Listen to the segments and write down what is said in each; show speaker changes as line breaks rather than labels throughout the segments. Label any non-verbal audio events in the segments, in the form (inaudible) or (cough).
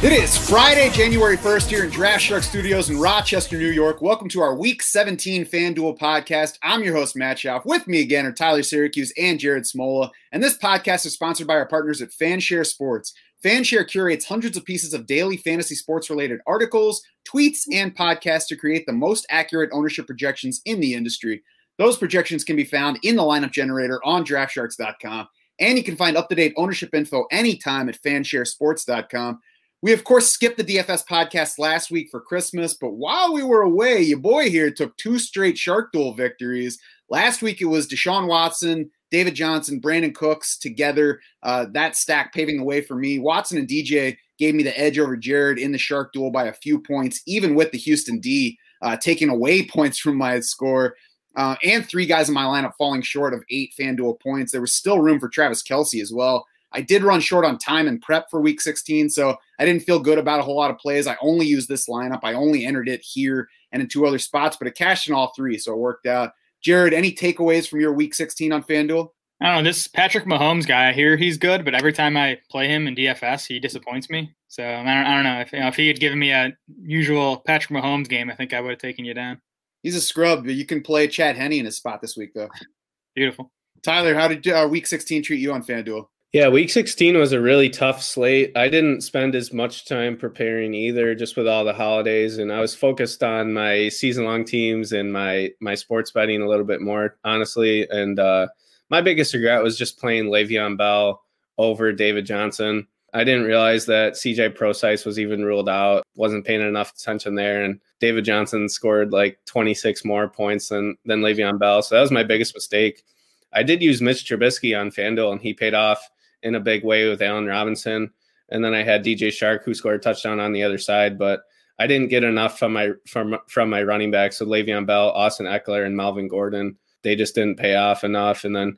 It is Friday, January 1st here in Draft Shark Studios in Rochester, New York. Welcome to our Week 17 FanDuel podcast. I'm your host, Matt Schauf. With me again are Tyler Syracuse and Jared Smola. And this podcast is sponsored by our partners at Fanshare Sports. Fanshare curates hundreds of pieces of daily fantasy sports related articles, tweets, and podcasts to create the most accurate ownership projections in the industry. Those projections can be found in the lineup generator on draftsharks.com. And you can find up to date ownership info anytime at fansharesports.com. We, of course, skipped the DFS podcast last week for Christmas, but while we were away, your boy here took two straight Shark Duel victories. Last week it was Deshaun Watson, David Johnson, Brandin Cooks together. Uh, that stack paving the way for me. Watson and DJ gave me the edge over Jared in the Shark Duel by a few points, even with the Houston D uh, taking away (laughs) points from my score. Uh, and three guys in my lineup falling short of eight FanDuel points. There was still room for Travis Kelce as well. I did run short on time and prep for week 16, so I didn't feel good about a whole lot of plays. I only used this lineup. I only entered it here and in two other spots, but it cashed in all three, so it worked out. Jared, any takeaways from your week 16 on FanDuel?
I don't know. This Patrick Mahomes guy, I hear he's good, but every time I play him in DFS, he disappoints me. So I don't, I don't know if, you know, if he had given me a usual Patrick Mahomes game, I think I would have taken you down.
He's a scrub. But you can play Chad Henne in his spot this week, though.
Beautiful.
Tyler, how did uh, week 16 treat you on FanDuel?
Yeah, week 16 was a really tough slate. I didn't spend as much time preparing either, just with all the holidays, and I was focused on my season-long teams and my my sports betting a little bit more, honestly. And uh, my biggest regret was just playing Le'Veon Bell over David Johnson. I didn't realize that CJ Prosise was even ruled out. Wasn't paying enough attention there, and David Johnson scored like 26 more points than than Le'Veon Bell. So that was my biggest mistake. I did use Mitch Trubisky on FanDuel, and he paid off in a big way with Allen Robinson. And then I had DJ Chark who scored a touchdown on the other side, but I didn't get enough from my from from my running backs. So Le'Veon Bell, Austin Ekeler, and Melvin Gordon. They just didn't pay off enough. And then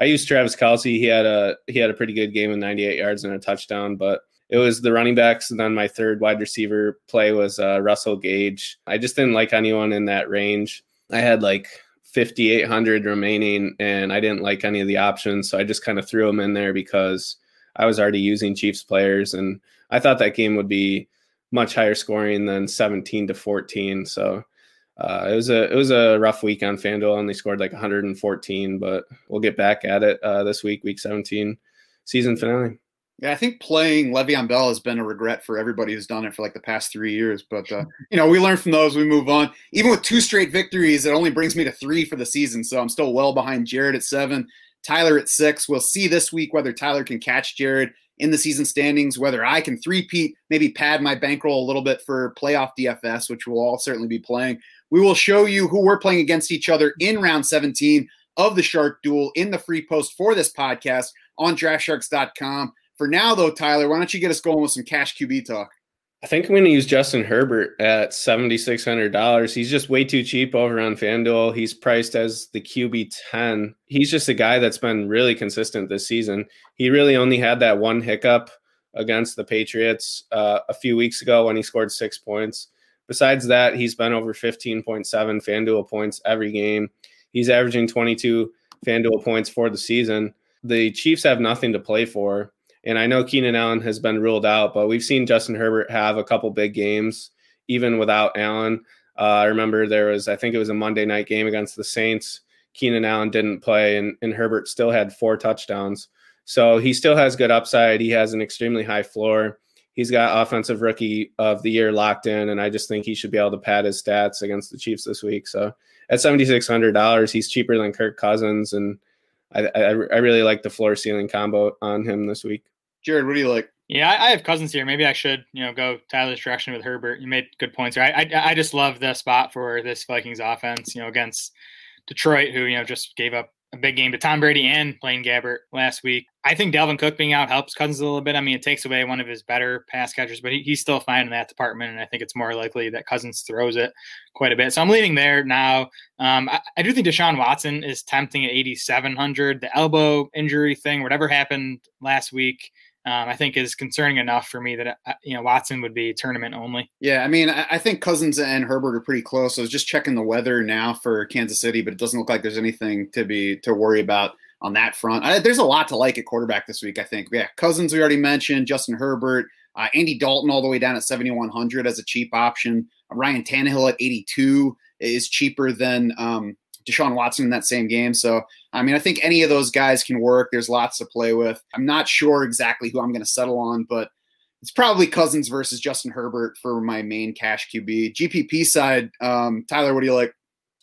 I used Travis Kelce. He had a he had a pretty good game with 98 yards and a touchdown, but it was the running backs. And then my third wide receiver play was uh, Russell Gage. I just didn't like anyone in that range. I had like 5,800 remaining, and I didn't like any of the options. So I just kind of threw them in there because I was already using Chiefs players, and I thought that game would be much higher scoring than 17 to 14. So uh, it was a it was a rough week on FanDuel. Only scored like 114, but we'll get back at it uh, this week, week 17, season finale.
Yeah, I think playing Le'Veon Bell has been a regret for everybody who's done it for like the past three years. But uh, (laughs) you know, we learn from those. We move on. Even with two straight victories, it only brings me to three for the season. So I'm still well behind Jared at seven, Tyler at six. We'll see this week whether Tyler can catch Jared in the season standings, whether I can three-peat, maybe pad my bankroll a little bit for playoff DFS, which we'll all certainly be playing. We will show you who we're playing against each other in round 17 of the Shark Duel in the free post for this podcast on draftsharks.com. For now, though, Tyler, why don't you get us going with some cash QB talk?
I think I'm going to use Justin Herbert at seventy six hundred dollars. He's just way too cheap over on FanDuel. He's priced as the QB ten. He's just a guy that's been really consistent this season. He really only had that one hiccup against the Patriots uh, a few weeks ago when he scored six points. Besides that, he's been over fifteen point seven FanDuel points every game. He's averaging twenty two FanDuel points for the season. The Chiefs have nothing to play for. And I know Keenan Allen has been ruled out, but we've seen Justin Herbert have a couple big games even without Allen. Uh, I remember there was, I think it was a Monday night game against the Saints. Keenan Allen didn't play, and, and Herbert still had four touchdowns. So he still has good upside. He has an extremely high floor. He's got offensive rookie of the year locked in, and I just think he should be able to pad his stats against the Chiefs this week. So at seventy six hundred dollars, he's cheaper than Kirk Cousins, and I, I, I really like the floor ceiling combo on him this week.
Jared, what do you like?
Yeah, I, I have Cousins here. Maybe I should, you know, go Tyler's direction with Herbert. You made good points here. I, I, I just love the spot for this Vikings offense. You know, against Detroit, who you know just gave up a big game to Tom Brady and Blaine Gabbert last week. I think Dalvin Cook being out helps Cousins a little bit. I mean, it takes away one of his better pass catchers, but he, he's still fine in that department. And I think it's more likely that Cousins throws it quite a bit. So I'm leaning there now. Um, I, I, do think Deshaun Watson is tempting at 8,700. The elbow injury thing, whatever happened last week, um, I think is concerning enough for me that uh, you know Watson would be tournament only.
Yeah, I mean, I, think Cousins and Herbert are pretty close. I was just checking the weather now for Kansas City, but it doesn't look like there's anything to be to worry about on that front. I, there's a lot to like at quarterback this week. I think. Yeah, Cousins we already mentioned, Justin Herbert, uh, Andy Dalton all the way down at 7100 as a cheap option. Ryan Tannehill at 82 is cheaper than um, Deshaun Watson in that same game. So, I mean, I think any of those guys can work. There's lots to play with. I'm not sure exactly who I'm going to settle on, but it's probably Cousins versus Justin Herbert for my main cash QB. GPP side, um, Tyler, what do you like?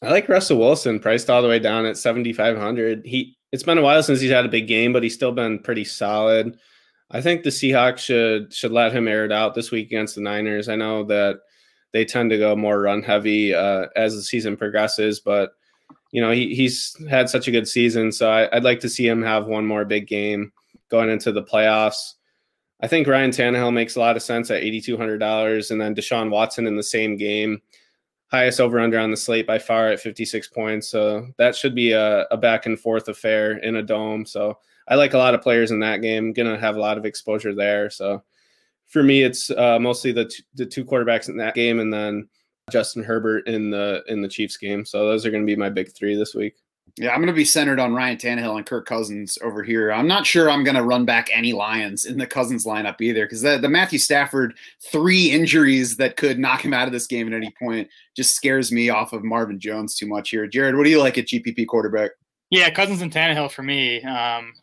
I like Russell Wilson, priced all the way down at 7,500. He it's been a while since he's had a big game, but he's still been pretty solid. I think the Seahawks should should let him air it out this week against the Niners. I know that they tend to go more run heavy uh, as the season progresses, but you know, he, he's had such a good season. So I, would like to see him have one more big game going into the playoffs. I think Ryan Tannehill makes a lot of sense at $8,200. And then Deshaun Watson in the same game, highest over under on the slate by far at 56 points. So that should be a, a back and forth affair in a dome. So I like a lot of players in that game, going to have a lot of exposure there. So for me, it's uh, mostly the, t- the two quarterbacks in that game. And then Justin Herbert in the in the Chiefs game. So those are going to be my big three this week.
Yeah, I'm going to be centered on Ryan Tannehill and Kirk Cousins over here. I'm not sure I'm going to run back any Lions in the Cousins lineup either because the, the Matthew Stafford three injuries that could knock him out of this game at any point just scares me off of Marvin Jones too much here. Jared, what do you like at GPP quarterback?
Yeah, Cousins and Tannehill for me. Um,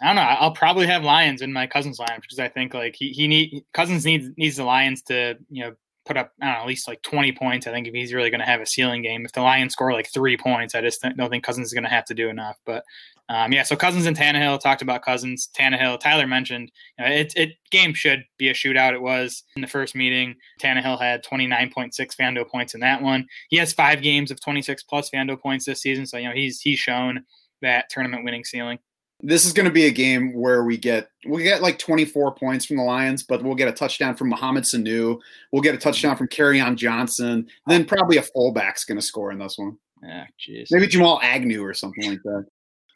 I don't know. I'll probably have Lions in my Cousins lineup because I think like he, he need Cousins needs needs the Lions to you know put up know, at least like 20 points. I think if he's really going to have a ceiling game, if the Lions score like three points, I just don't think Cousins is going to have to do enough. But um, yeah, so Cousins and Tannehill talked about Cousins. Tannehill, Tyler mentioned you know, it, it game should be a shootout. It was in the first meeting. Tannehill had 29.6 FanDuel points in that one. He has five games of 26 plus FanDuel points this season, so you know he's he's shown that tournament winning ceiling.
This is going to be a game where we get we get like 24 points from the Lions, but we'll get a touchdown from Mohamed Sanu. We'll get a touchdown from Kerryon Johnson. Then probably a fullback's going to score in this one.
Yeah, jeez.
Maybe Jamal Agnew or something like that.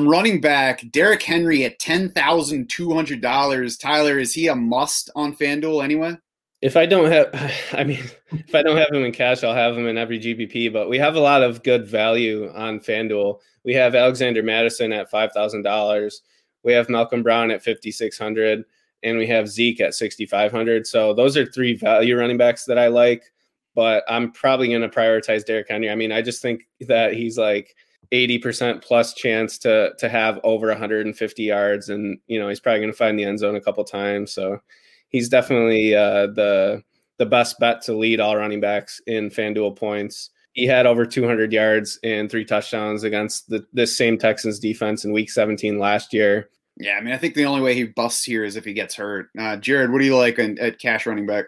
Running back Derrick Henry at ten thousand two hundred dollars. Tyler, is he a must on FanDuel anyway?
If I don't have, (sighs) I mean, (laughs) if I don't have him in cash, I'll have him in every GPP. But we have a lot of good value on FanDuel. We have Alexander Mattison at five thousand dollars. We have Malcolm Brown at fifty six hundred, and we have Zeke at sixty five hundred. So those are three value running backs that I like. But I'm probably going to prioritize Derrick Henry. I mean, I just think that he's like 80% plus chance to to have over 150 yards and you know he's probably going to find the end zone a couple times so he's definitely uh, the the best bet to lead all running backs in FanDuel points he had over 200 yards and three touchdowns against the this same Texans defense in Week 17 last year.
Yeah, I mean, I think the only way he busts here is if he gets hurt. Uh, Jared, what do you like in, at cash running back?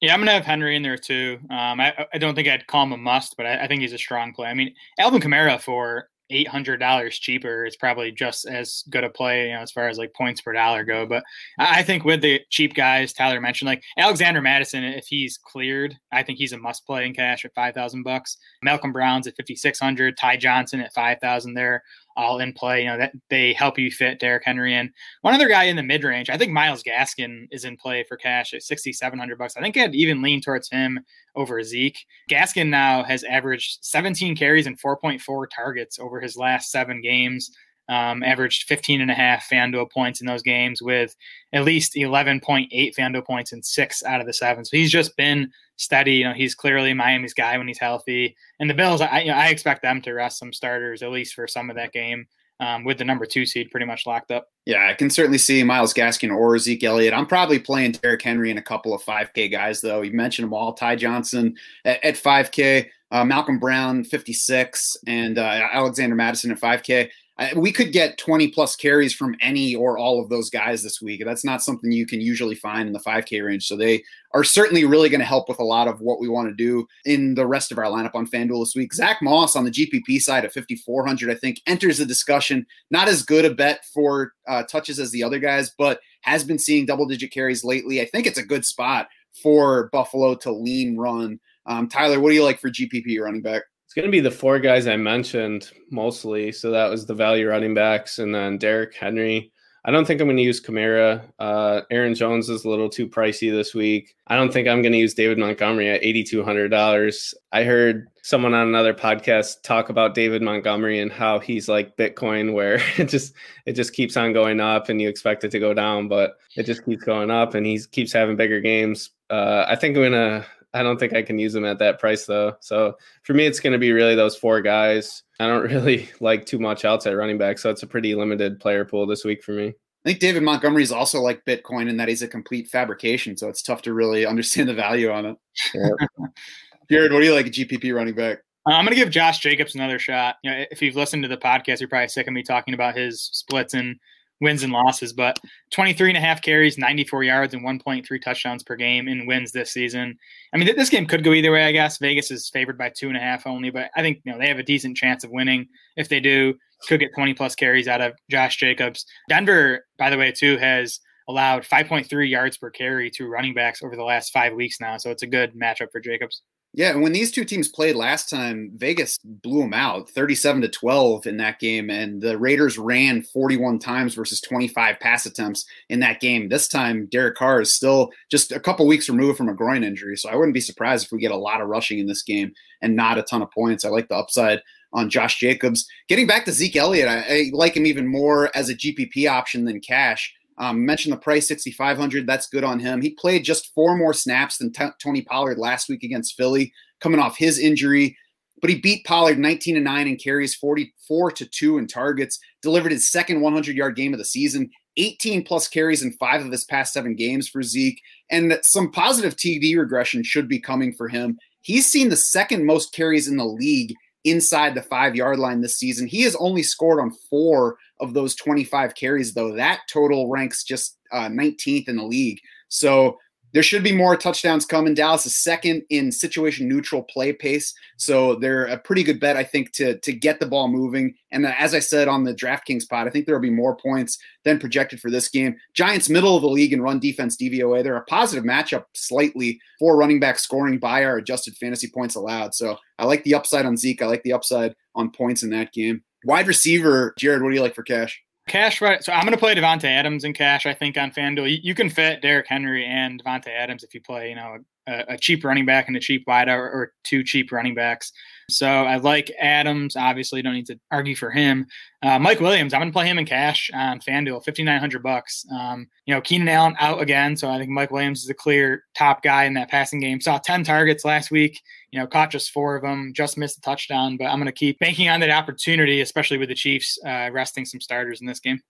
Yeah, I'm gonna have Henry in there too. Um, I, I don't think I'd call him a must, but I, I think he's a strong play. I mean, Alvin Kamara for eight hundred dollars cheaper it's probably just as good a play, you know, as far as like points per dollar go. But I think with the cheap guys, Tyler mentioned like Alexander Mattison, if he's cleared, I think he's a must play in cash at five thousand bucks. Malcolm Brown's at fifty six hundred, Ty Johnson at five thousand there all in play. You know that they help you fit Derrick Henry in. One other guy in the mid range, I think Myles Gaskin is in play for cash at sixty seven hundred bucks. I think I'd even lean towards him over Zeke. Gaskin now has averaged seventeen carries and four point four targets over his last seven games um, averaged 15 and a half FanDuel points in those games with at least 11.8 FanDuel points in six out of the seven. So he's just been steady. You know, he's clearly Miami's guy when he's healthy. And the Bills, I, you know, I expect them to rest some starters at least for some of that game. Um, with the number two seed pretty much locked up.
Yeah, I can certainly see Myles Gaskin or Zeke Elliott. I'm probably playing Derrick Henry and a couple of 5K guys, though. You mentioned them all Ty Johnson at, at 5K, uh, Malcolm Brown, 56, and uh, Alexander Mattison at 5K we could get 20 plus carries from any or all of those guys this week. That's not something you can usually find in the 5K range. So they are certainly really going to help with a lot of what we want to do in the rest of our lineup on FanDuel this week. Zack Moss on the GPP side at 5,400, I think, enters the discussion. Not as good a bet for uh, touches as the other guys, but has been seeing double digit carries lately. I think it's a good spot for Buffalo to lean run. Um, Tyler, what do you like for GPP running back?
Going to be the four guys I mentioned mostly. So that was the value running backs and then Derrick Henry. I don't think I'm going to use Kamara. Uh, Aaron Jones is a little too pricey this week. I don't think I'm going to use David Montgomery at $8,200. I heard someone on another podcast talk about David Montgomery and how he's like Bitcoin, where (laughs) it just it just keeps on going up and you expect it to go down, but it just keeps going up and he keeps having bigger games. Uh, I think I'm gonna I don't think I can use them at that price though. So for me, it's going to be really those four guys. I don't (laughs) really like too much else at running back, so it's a pretty limited player pool this week for me.
I think David Montgomery is also like Bitcoin in that he's a complete fabrication, so it's tough to really understand the value on it. Yeah. (laughs) Jared, what do you like a GPP running back?
Uh, I'm going to give Josh Jacobs another shot. You know, if you've listened to the podcast, you're probably sick of me talking about his splits and wins and losses, but 23 and a half carries, 94 yards, and 1.3 touchdowns per game in wins this season. I mean, this game could go either way, I guess. Vegas is favored by two and a half only, but I think you know they have a decent chance of winning. If they do, could get 20 plus carries out of Josh Jacobs. Denver, by the way, too, has allowed 5.3 yards per carry to running backs over the last five weeks now, so it's a good matchup for Jacobs.
Yeah, and when these two teams played last time, Vegas blew them out 37 to 12 in that game and the Raiders ran 41 times versus 25 pass attempts in that game. This time Derek Carr is still just a couple weeks removed from a groin injury, so I wouldn't be surprised if we get a lot of rushing in this game and not a ton of points. I like the upside on Josh Jacobs. Getting back to Zeke Elliott, I, I like him even more as a GPP option than cash. Um, mentioned the price 6,500. That's good on him. He played just four more snaps than t- Tony Pollard last week against Philly, coming off his injury. But he beat Pollard 19 to 9 and carries 44 to 2 in targets, delivered his second 100 yard game of the season, 18 plus carries in five of his past seven games for Zeke. And some positive TD regression should be coming for him. He's seen the second most carries in the league inside the five yard line this season. He has only scored on four of those 25 carries, though. That total ranks just uh, 19th in the league. So there should be more touchdowns coming. Dallas is second in situation neutral play pace, so they're a pretty good bet, I think, to to get the ball moving. And as I said on the DraftKings pod, I think there will be more points than projected for this game. Giants middle of the league in run defense DVOA. They're a positive matchup slightly for running back scoring by our adjusted fantasy points allowed. So I like the upside on Zeke. I like the upside on points in that game. Wide receiver, Jared, what do you like for cash?
Cash, right? So I'm going to play Davante Adams in cash. I think on FanDuel, you, you can fit Derrick Henry and Davante Adams if you play, you know, a, a cheap running back and a cheap wide or, or, two cheap running backs. So I like Adams. Obviously, don't need to argue for him. Uh, Mike Williams, I'm going to play him in cash on FanDuel, 5,900 bucks. Um, you know, Keenan Allen out again, so I think Mike Williams is the clear top guy in that passing game. Saw 10 targets last week. You know, caught just four of them, just missed a touchdown. But I'm going to keep banking on that opportunity, especially with the Chiefs uh, resting some starters in this game.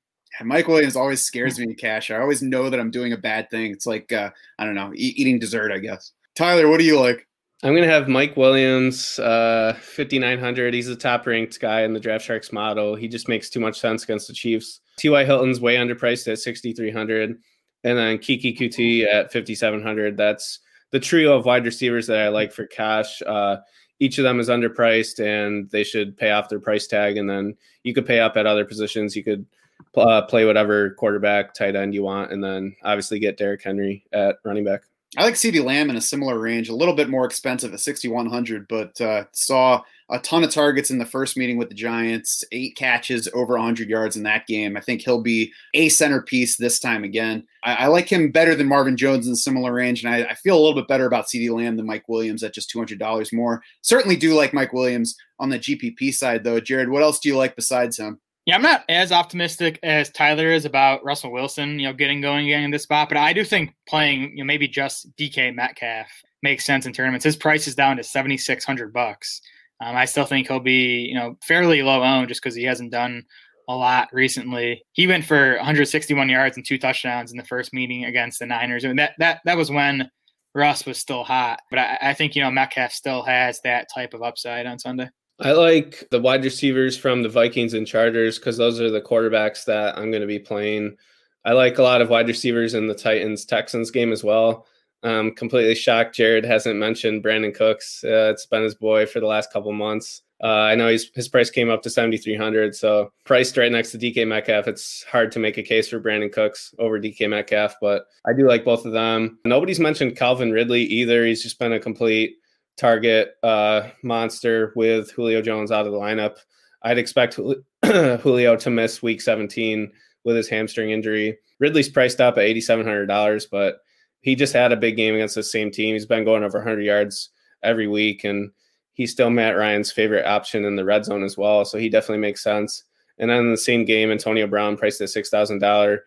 Mike Williams always scares me in cash. I always know that I'm doing a bad thing. It's like uh, I don't know, e- eating dessert, I guess. Tyler, what do you like?
I'm gonna have Mike Williams, uh, 5900. He's the top ranked guy in the Draft Sharks model. He just makes too much sense against the Chiefs. T.Y. Hilton's way underpriced at 6300, and then Keke Coutee at 5700. That's the trio of wide receivers that I like for cash. Uh, each of them is underpriced, and they should pay off their price tag. And then you could pay up at other positions. You could uh, play whatever quarterback, tight end you want, and then obviously get Derrick Henry at running back.
I like CeeDee Lamb in a similar range, a little bit more expensive at 6,100, but uh, saw a ton of targets in the first meeting with the Giants, eight catches, over 100 yards in that game. I think he'll be a centerpiece this time again. I, I like him better than Marvin Jones in a similar range, and I, I feel a little bit better about CeeDee Lamb than Mike Williams at just $200 more. Certainly do like Mike Williams on the GPP side, though. Jared, what else do you like besides him?
Yeah, I'm not as optimistic as Tyler is about Russell Wilson, you know, getting going again in this spot, but I do think playing, you know, maybe just DK Metcalf makes sense in tournaments. His price is down to 7600 bucks. Um, I still think he'll be, you know, fairly low owned just because he hasn't done a lot recently. He went for 161 yards and two touchdowns in the first meeting against the Niners. I mean, that that that was when Russ was still hot. But I, I think you know Metcalf still has that type of upside on Sunday.
I like the wide receivers from the Vikings and Chargers because those are the quarterbacks that I'm going to be playing. I like a lot of wide receivers in the Titans Texans game as well. I'm completely shocked Jared hasn't mentioned Brandin Cooks. Uh, it's been his boy for the last couple months. Uh, I know his price came up to 7,300. So priced right next to DK Metcalf, it's hard to make a case for Brandin Cooks over DK Metcalf, but I do like both of them. Nobody's mentioned Calvin Ridley either. He's just been a complete target uh, monster with Julio Jones out of the lineup. I'd expect (clears throat) Julio to miss week 17 with his hamstring injury. Ridley's priced up at $8,700, but he just had a big game against the same team. He's been going over 100 yards every week, and he's still Matt Ryan's favorite option in the red zone as well. So he definitely makes sense. And then in the same game, Antonio Brown priced at $6,000.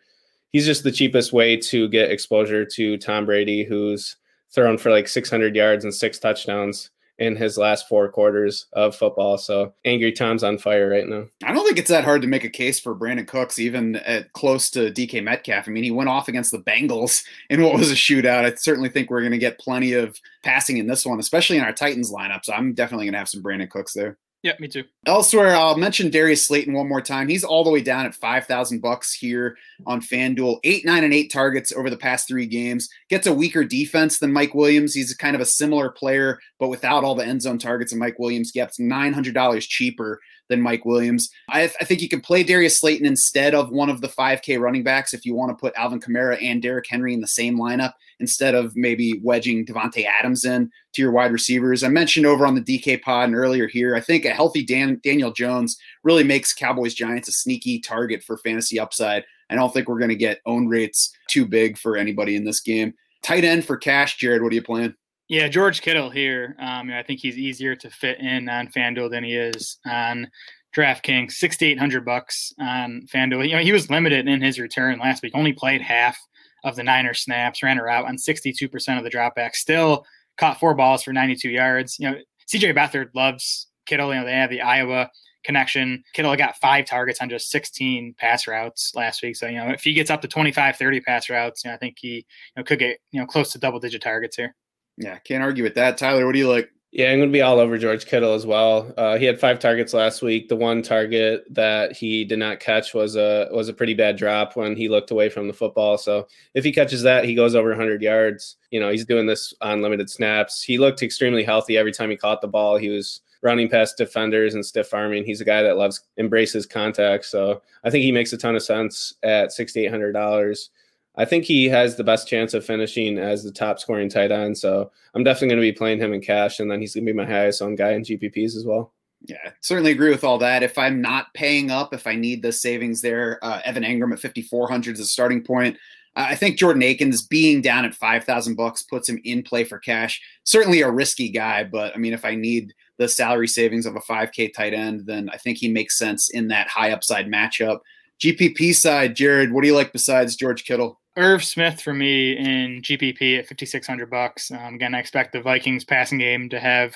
He's just the cheapest way to get exposure to Tom Brady, who's thrown for like 600 yards and six touchdowns in his last four quarters of football. So Angry Tom's on fire right now.
I don't think it's that hard to make a case for Brandin Cooks, even at close to DK Metcalf. I mean, he went off against the Bengals (laughs) in what was a shootout. I certainly think we're going to get plenty of passing in this one, especially in our Titans lineup. So I'm definitely going to have some Brandin Cooks there.
Yeah, me too.
Elsewhere, I'll mention Darius Slayton one more time. He's all the way down at five thousand bucks here on FanDuel. Eight, nine, and eight targets over the past three games. Gets a weaker defense than Mike Williams. He's kind of a similar player, but without all the end zone targets. And Mike Williams gets nine hundred dollars cheaper than Mike Williams. I, I, think you can play Darius Slayton instead of one of the 5K running backs if you want to put Alvin Kamara and Derrick Henry in the same lineup instead of maybe wedging Davante Adams in to your wide receivers. I mentioned over on the DK pod and earlier here, I think a healthy Dan, Daniel Jones really makes Cowboys Giants a sneaky target for fantasy upside. I don't think we're going to get own rates too big for anybody in this game. Tight end for cash, Jared. What are you playing?
Yeah, George Kittle here. Um, I think he's easier to fit in on FanDuel than he is on DraftKings. Sixty eight hundred bucks on FanDuel. You know, he was limited in his return last week. Only played half of the Niner snaps. Ran her out on sixty two percent of the dropbacks. Still caught four balls for ninety two yards. You know, CJ Beathard loves Kittle. You know, they have the Iowa connection. Kittle got five targets on just 16 pass routes last week. So, you know, if he gets up to 25, 30 pass routes, you know, I think he you know, could get, you know, close to double digit targets here.
Yeah, can't argue with that. Tyler, what do you like?
Yeah, I'm going to be all over George Kittle as well. Uh, he had five targets last week. The one target that he did not catch was a was a pretty bad drop when he looked away from the football. So if he catches that, he goes over 100 yards. You know, he's doing this on limited snaps. He looked extremely healthy every time he caught the ball. He was running past defenders and stiff arming. He's a guy that loves embraces contact. So I think he makes a ton of sense at sixty eight hundred dollars. I think he has the best chance of finishing as the top scoring tight end. So I'm definitely going to be playing him in cash, and then he's going to be my highest owned guy in GPPs as well.
Yeah, certainly agree with all that. If I'm not paying up, if I need the savings there, uh, Evan Engram at 5,400 is a starting point. I think Jordan Akins being down at 5,000 bucks puts him in play for cash. Certainly a risky guy, but I mean, if I need the salary savings of a 5K tight end, then I think he makes sense in that high upside matchup. GPP side, Jared, what do you like besides George Kittle?
Irv Smith for me in GPP at 5600 bucks. Um, again, I expect the Vikings passing game to have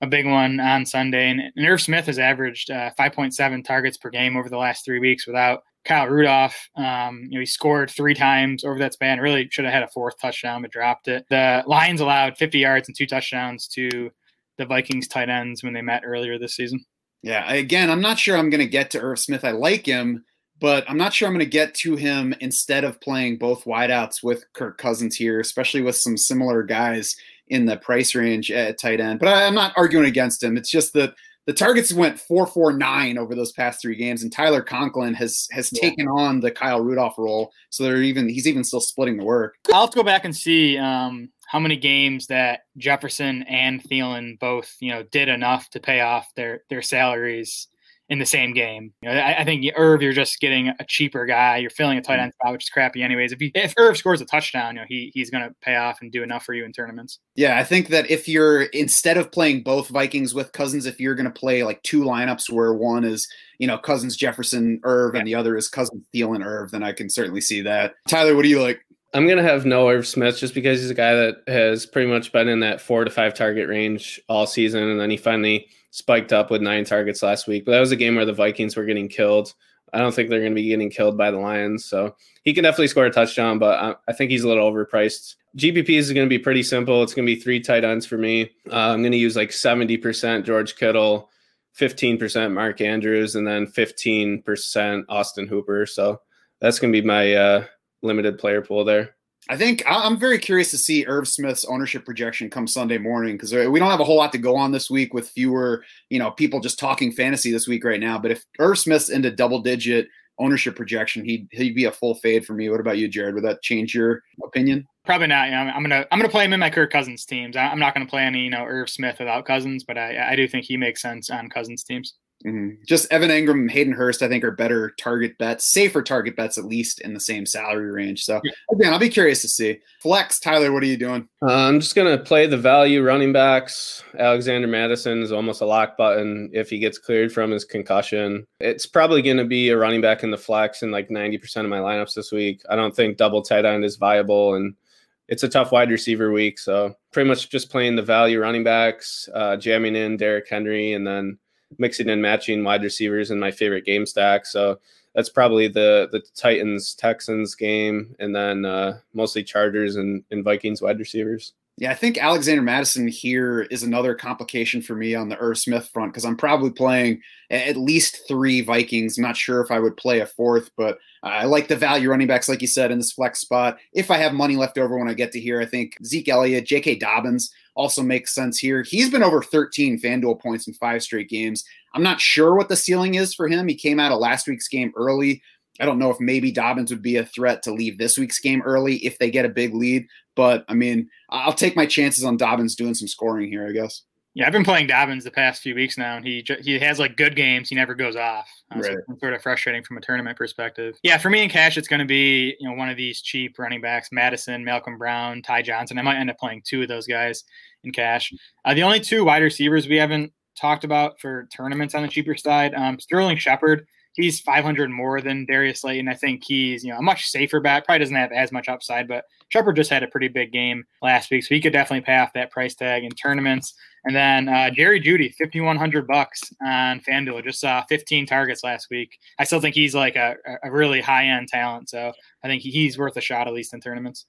a big one on Sunday. And, and Irv Smith has averaged uh, 5.7 targets per game over the last three weeks without Kyle Rudolph. Um, you know, he scored three times over that span. Really should have had a fourth touchdown, but dropped it. The Lions allowed 50 yards and two touchdowns to the Vikings tight ends when they met earlier this season.
Yeah, again, I'm not sure I'm going to get to Irv Smith. I like him but I'm not sure I'm going to get to him instead of playing both wideouts with Kirk Cousins here, especially with some similar guys in the price range at tight end. But I, am not arguing against him. It's just that the targets went four four nine over those past three games, and Tyler Conklin has has yeah. taken on the Kyle Rudolph role. So they're even he's even still splitting the work.
I'll have to go back and see um, how many games that Jefferson and Thielen both you know did enough to pay off their their salaries in the same game. You know, I, I, think Irv, you're just getting a cheaper guy. You're filling a tight mm. end spot, which is crappy anyways. If you, if Irv scores a touchdown, you know he he's going to pay off and do enough for you in tournaments.
Yeah, I think that if you're instead of playing both Vikings with Cousins, if you're going to play like two lineups where one is you know Cousins Jefferson Irv yeah. and the other is Cousins Thielen Irv, then I can certainly see that. Tyler, what do you like?
I'm gonna have no Irv Smith just because he's a guy that has pretty much been in that four to five target range all season, and then he finally spiked up with nine targets last week. But that was a game where the Vikings were getting killed. I don't think they're going to be getting killed by the Lions, so he can definitely score a touchdown. But I, I think he's a little overpriced. GPP is going to be pretty simple. It's going to be three tight ends for me. Uh, I'm going to use like 70% George Kittle, 15% Mark Andrews, and then 15% Austin Hooper. So that's going to be my uh, limited player pool there.
I think I'm very curious to see Irv Smith's ownership projection come Sunday morning because we don't have a whole lot to go on this week with fewer, you know, people just talking fantasy this week right now. But if Irv Smith's into double digit ownership projection, he'd he'd be a full fade for me. What about you, Jared? Would that change your opinion?
Probably not. I'm gonna I'm gonna play him in my Kirk Cousins teams. I'm not gonna play any you know Irv Smith without Cousins, but I I do think he makes sense on Cousins teams.
Mhm. Just Evan Engram and Hayden Hurst, I think are better target bets, safer target bets, at least in the same salary range. So again, I'll be curious to see. Flex, Tyler, what are you doing?
Uh, I'm just gonna play the value running backs. Alexander Mattison is almost a lock button if he gets cleared from his concussion. It's probably gonna be a running back in the flex in like 90% of my lineups this week. I don't think double tight end is viable, and it's a tough wide receiver week. So pretty much just playing the value running backs, uh, jamming in Derrick Henry, and then mixing and matching wide receivers in my favorite game stack. So that's probably the the Titans Texans game, and then uh, mostly Chargers and, and Vikings wide receivers.
Yeah, I think Alexander Mattison here is another complication for me on the Irv Smith front because I'm probably playing at least three Vikings. I'm not sure if I would play a fourth, but I like the value running backs, like you said, in this flex spot. If I have money left over when I get to here, I think Zeke Elliott, J.K. Dobbins also makes sense here. He's been over 13 FanDuel points in five straight games. I'm not sure what the ceiling is for him. He came out of last week's game early. I don't know if maybe Dobbins would be a threat to leave this week's game early if they get a big lead. But I mean, I'll take my chances on Dobbins doing some scoring here, I guess.
Yeah, I've been playing Dobbins the past few weeks now, and he he has like good games. He never goes off. Uh, so
Right.
it's sort of frustrating from a tournament perspective. Yeah, for me in cash, it's going to be you know one of these cheap running backs: Mattison, Malcolm Brown, Ty Johnson. I might end up playing two of those guys in cash. Uh, the only two wide receivers we haven't talked about for tournaments on the cheaper side: um, Sterling Shepard. He's 500 more than Darius Slayton. I think he's you know a much safer bet. Probably doesn't have as much upside, but Shepard just had a pretty big game last week, so he could definitely pay off that price tag in tournaments. And then uh, Jerry Jeudy, 5100 bucks on FanDuel. Just saw 15 targets last week. I still think he's like a, a really high end talent. So I think he's worth a shot at least in tournaments.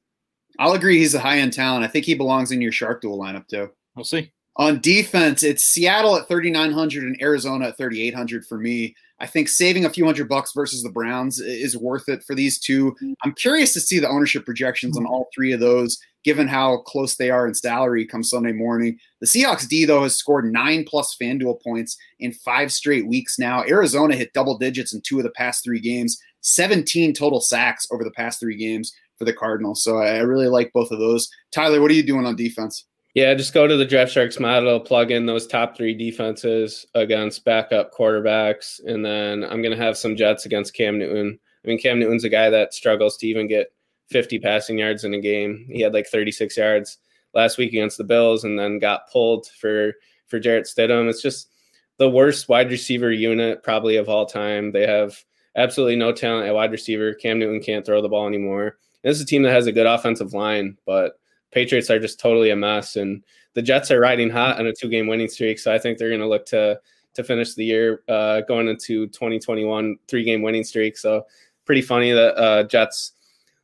I'll agree he's a high end talent. I think he belongs in your Shark Duel lineup too.
We'll see.
On defense, it's Seattle at 3,900 and Arizona at 3,800 for me. I think saving a few hundred bucks versus the Browns is worth it for these two. Mm-hmm. I'm curious to see the ownership projections on mm-hmm. all three of those, given how close they are in salary come Sunday morning. The Seahawks D, though, has scored nine plus FanDuel points in five straight weeks now. Arizona hit double digits in two of the past three games, 17 total sacks over the past three games for the Cardinals. So I I really like both of those. Tyler, what are you doing on defense?
Yeah, just go to the Draft Sharks model, plug in those top three defenses against backup quarterbacks, and then I'm going to have some Jets against Cam Newton. I mean, Cam Newton's a guy that struggles to even get 50 passing yards in a game. He had like 36 yards last week against the Bills, and then got pulled for for Jarrett Stidham. It's just the worst wide receiver unit probably of all time. They have absolutely no talent at wide receiver. Cam Newton can't throw the ball anymore. This is a team that has a good offensive line, but Patriots are just totally a mess, and the Jets are riding hot on a two-game winning streak. So I think they're going to look to to finish the year uh, going into 2021 three-game winning streak. So pretty funny that uh, Jets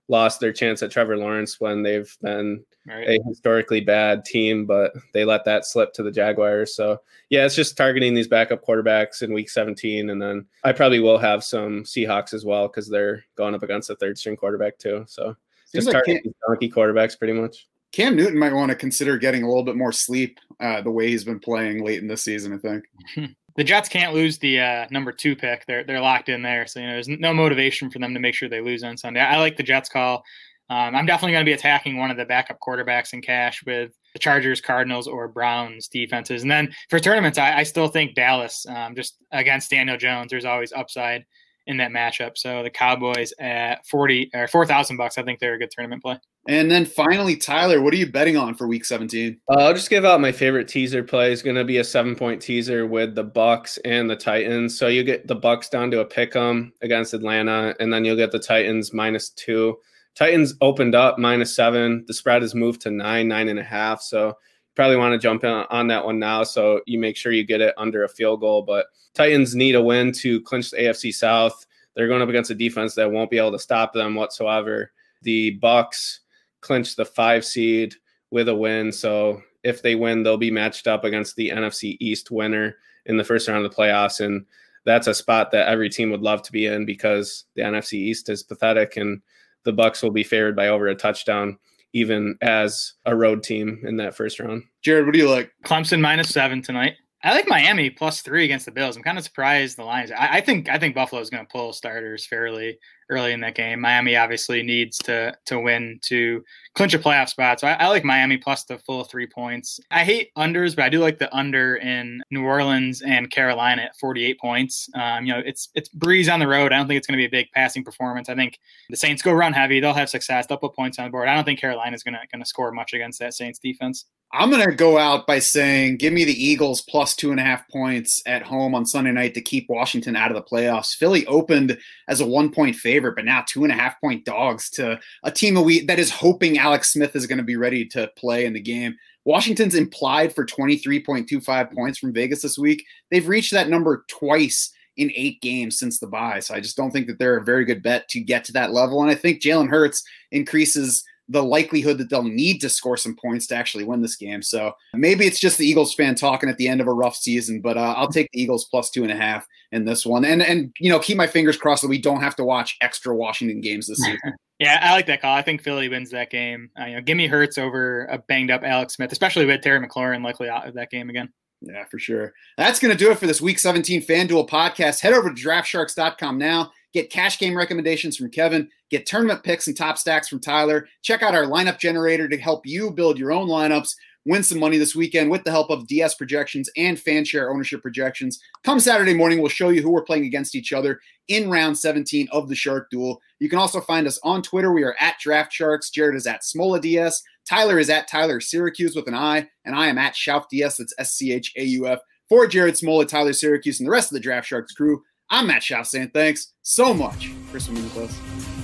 lost their chance at Trevor Lawrence when they've been
Right.
a historically bad team, but they let that slip to the Jaguars. So yeah, it's just targeting these backup quarterbacks in week 17, and then I probably will have some Seahawks as well because they're going up against a third-string quarterback too. So
Seems
just
like
targeting
Cam,
these donkey quarterbacks pretty much.
Cam Newton might want to consider getting a little bit more sleep uh, the way he's been playing late in this season, I think. (laughs)
The Jets can't lose the uh, number two pick. They're they're locked in there, so you know there's no motivation for them to make sure they lose on Sunday. I like the Jets call. Um, I'm definitely going to be attacking one of the backup quarterbacks in cash with the Chargers, Cardinals, or Browns defenses. And then for tournaments, I, I still think Dallas um, just against Daniel Jones. There's always upside in that matchup. So the Cowboys at forty or four thousand bucks, I think they're a good tournament play.
And then finally, Tyler, what are you betting on for week 17?
Uh, I'll just give out my favorite teaser play. is going to be a seven point teaser with the Bucs and the Titans. So you get the Bucs down to a pick 'em against Atlanta, and then you'll get the Titans minus two. Titans opened up minus seven. The spread has moved to nine, nine and a half. So you probably want to jump in on that one now. So you make sure you get it under a field goal. But Titans need a win to clinch the AFC South. They're going up against a defense that won't be able to stop them whatsoever. The Bucs clinch the five seed with a win. So if they win, they'll be matched up against the NFC East winner in the first round of the playoffs. And that's a spot that every team would love to be in because the NFC East is pathetic and the Bucs will be favored by over a touchdown, even as a road team in that first round.
Jared, what do you like?
Clemson minus seven tonight. I like Miami plus three against the Bills. I'm kind of surprised the Lions. I, I think I think Buffalo is going to pull starters fairly early in that game. Miami obviously needs to to win to clinch a playoff spot. So I, I, like Miami plus the full three points. I hate unders, but I do like the under in New Orleans and Carolina at 48 points. Um, you know, it's it's Brees on the road. I don't think it's going to be a big passing performance. I think the Saints go run heavy. They'll have success. They'll put points on the board. I don't think Carolina's going to going to score much against that Saints defense.
I'm going to go out by saying, give me the Eagles plus two and a half points at home on Sunday night to keep Washington out of the playoffs. Philly opened as a one point favorite, but now two and a half point dogs to a team that, is hoping Alex Smith is going to be ready to play in the game. Washington's implied for 23.25 points from Vegas this week. They've reached that number twice in eight games since the bye. So I just don't think that they're a very good bet to get to that level. And I think Jalen Hurts increases the likelihood that they'll need to score some points to actually win this game. So maybe it's just the Eagles fan talking at the end of a rough season, but uh, I'll take the Eagles plus two and a half in this one, and and you know keep my fingers crossed that we don't have to watch extra Washington games this season. (laughs)
yeah, I like that call. I think Philly wins that game. Uh, you know, give me Hurts over a banged up Alex Smith, especially with Terry McLaurin likely out of that game again.
Yeah, for sure. That's going to do it for this Week 17 FanDuel podcast. Head over to DraftSharks.com now Get cash game recommendations from Kevin, get tournament picks and top stacks from Tyler. Check out our lineup generator to help you build your own lineups. Win some money this weekend with the help of DS projections and fanshare ownership projections. Come Saturday morning, we'll show you who we're playing against each other in round 17 of the Shark Duel. You can also find us on Twitter. We are at Draft Sharks. Jared is at Smola DS. Tyler is at Tyler Syracuse with an I, and I am at Schauf DS. That's S C H A U F. For Jared Smola, Tyler Syracuse, and the rest of the Draft Sharks crew, I'm Matt Schauf saying thanks so much for swimming with us.